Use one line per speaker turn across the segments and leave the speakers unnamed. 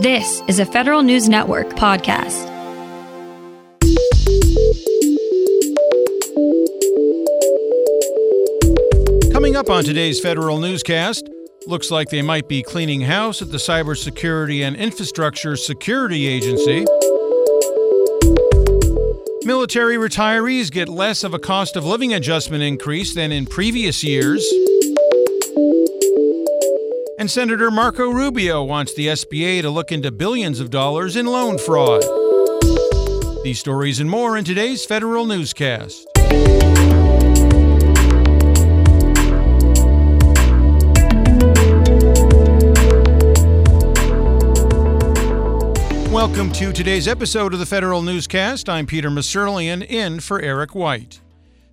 This is a Federal News Network podcast.
Coming up on today's Federal Newscast, looks like they might be cleaning house at the Cybersecurity and Infrastructure Security Agency. Military retirees get less of a cost of living adjustment increase than in previous years. And Senator Marco Rubio wants the SBA to look into billions of dollars in loan fraud. These stories and more in today's Federal Newscast. Welcome to today's episode of the Federal Newscast. I'm Peter Musurlian in for Eric White.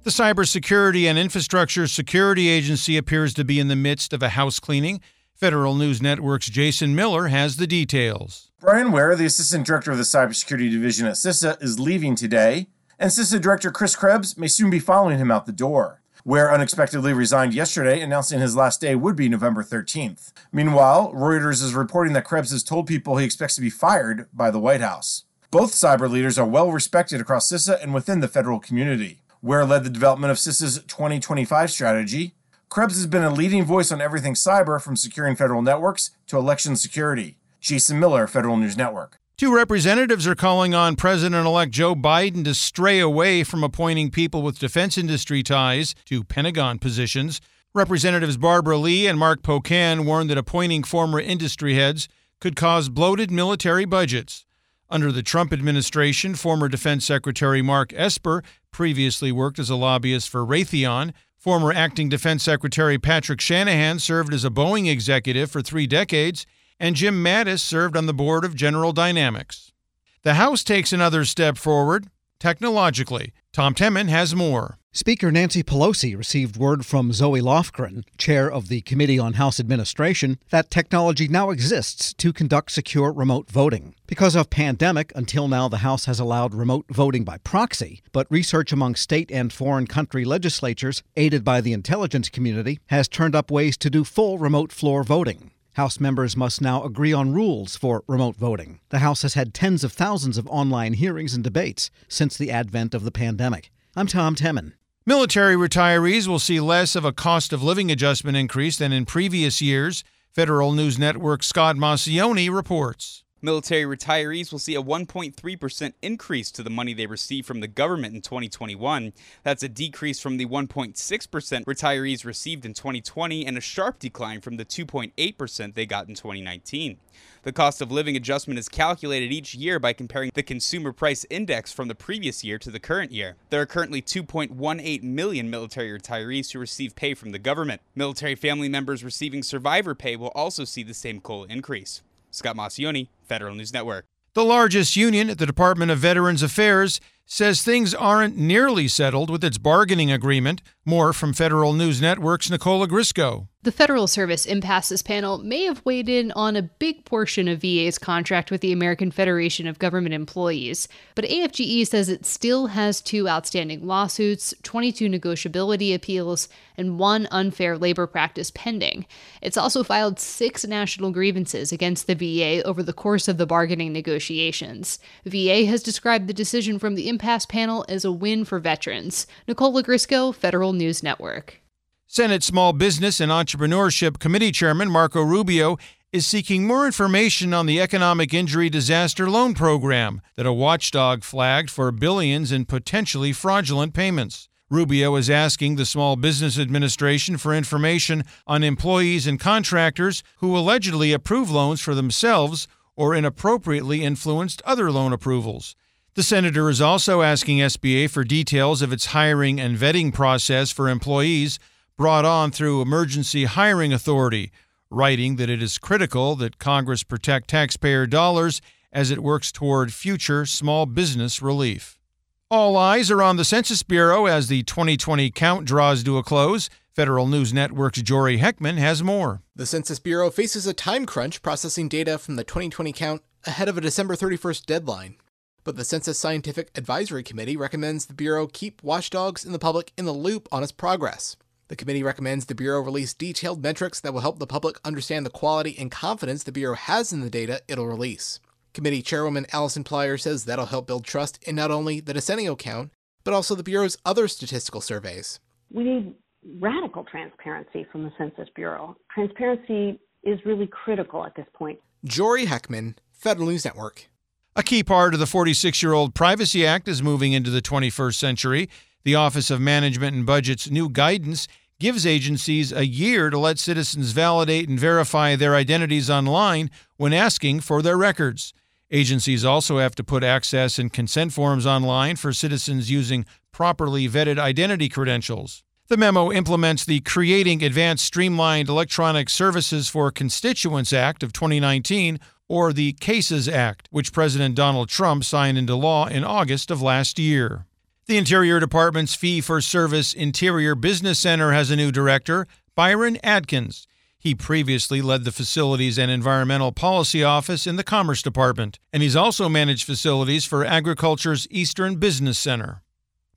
The Cybersecurity and Infrastructure Security Agency appears to be in the midst of a house cleaning. Federal News Network's Jason Miller has the details.
Brian Ware, the Assistant Director of the Cybersecurity Division at CISA, is leaving today, and CISA Director Chris Krebs may soon be following him out the door. Ware unexpectedly resigned yesterday, announcing his last day would be November 13th. Meanwhile, Reuters is reporting that Krebs has told people he expects to be fired by the White House. Both cyber leaders are well respected across CISA and within the federal community. Ware led the development of CISA's 2025 strategy. Krebs has been a leading voice on everything cyber, from securing federal networks to election security. Jason Miller, Federal News Network.
Two representatives are calling on President elect Joe Biden to stray away from appointing people with defense industry ties to Pentagon positions. Representatives Barbara Lee and Mark Pocan warned that appointing former industry heads could cause bloated military budgets. Under the Trump administration, former Defense Secretary Mark Esper previously worked as a lobbyist for Raytheon. Former Acting Defense Secretary Patrick Shanahan served as a Boeing executive for three decades and Jim Mattis served on the board of General Dynamics. The House takes another step forward technologically. Tom Temin has more.
Speaker Nancy Pelosi received word from Zoe Lofgren, chair of the Committee on House Administration, that technology now exists to conduct secure remote voting. Because of pandemic, until now the House has allowed remote voting by proxy, but research among state and foreign country legislatures, aided by the intelligence community, has turned up ways to do full remote floor voting. House members must now agree on rules for remote voting. The House has had tens of thousands of online hearings and debates since the advent of the pandemic. I'm Tom Temin.
Military retirees will see less of a cost of living adjustment increase than in previous years. Federal News Network Scott Maucione reports.
Military retirees will see a 1.3% increase to the money they receive from the government in 2021. That's a decrease from the 1.6% retirees received in 2020 and a sharp decline from the 2.8% they got in 2019. The cost of living adjustment is calculated each year by comparing the consumer price index from the previous year to the current year. There are currently 2.18 million military retirees who receive pay from the government. Military family members receiving survivor pay will also see the same COLA increase. Scott Maucione, Federal News Network.
The largest union at the Department of Veterans Affairs says things aren't nearly settled with its bargaining agreement. More from Federal News Network's Nicole Ogrysko.
The Federal Service Impasses panel may have weighed in on a big portion of VA's contract with the American Federation of Government Employees, but AFGE says it still has two outstanding lawsuits, 22 negotiability appeals, and one unfair labor practice pending. It's also filed six national grievances against the VA over the course of the bargaining negotiations. VA has described the decision from the impasse panel as a win for veterans. Nicole Ogrysko, Federal News Network.
Senate Small Business and Entrepreneurship Committee Chairman Marco Rubio is seeking more information on the Economic Injury Disaster Loan Program that a watchdog flagged for billions in potentially fraudulent payments. Rubio is asking the Small Business Administration for information on employees and contractors who allegedly approve loans for themselves or inappropriately influenced other loan approvals. The senator is also asking SBA for details of its hiring and vetting process for employees brought on through Emergency Hiring Authority, writing that it is critical that Congress protect taxpayer dollars as it works toward future small business relief. All eyes are on the Census Bureau as the 2020 count draws to a close. Federal News Network's Jory Heckman has more.
The Census Bureau faces a time crunch processing data from the 2020 count ahead of a December 31st deadline. But the Census Scientific Advisory Committee recommends the Bureau keep watchdogs and the public in the loop on its progress. The committee recommends the Bureau release detailed metrics that will help the public understand the quality and confidence the Bureau has in the data it'll release. Committee Chairwoman Allison Plyer says that'll help build trust in not only the decennial count, but also the Bureau's other statistical surveys.
We need radical transparency from the Census Bureau. Transparency is really critical at this point.
Jory Heckman, Federal News Network.
A key part of the 46 year old Privacy Act is moving into the 21st century. The Office of Management and Budget's new guidance gives agencies a year to let citizens validate and verify their identities online when asking for their records. Agencies also have to put access and consent forms online for citizens using properly vetted identity credentials. The memo implements the Creating Advanced Streamlined Electronic Services for Constituents Act of 2019, or the CASES Act, which President Donald Trump signed into law in August of last year. The Interior Department's Fee for Service Interior Business Center has a new director, Byron Adkins. He previously led the Facilities and Environmental Policy Office in the Commerce Department, and he's also managed facilities for Agriculture's Eastern Business Center.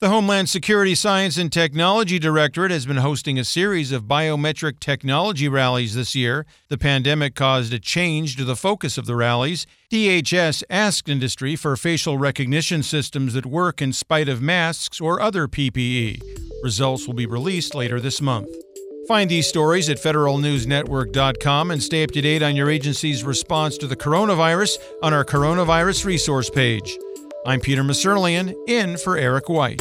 The Homeland Security Science and Technology Directorate has been hosting a series of biometric technology rallies this year. The pandemic caused a change to the focus of the rallies. DHS asked industry for facial recognition systems that work in spite of masks or other PPE. Results will be released later this month. Find these stories at federalnewsnetwork.com and stay up to date on your agency's response to the coronavirus on our coronavirus resource page. I'm Peter Musurlian, in for Eric White.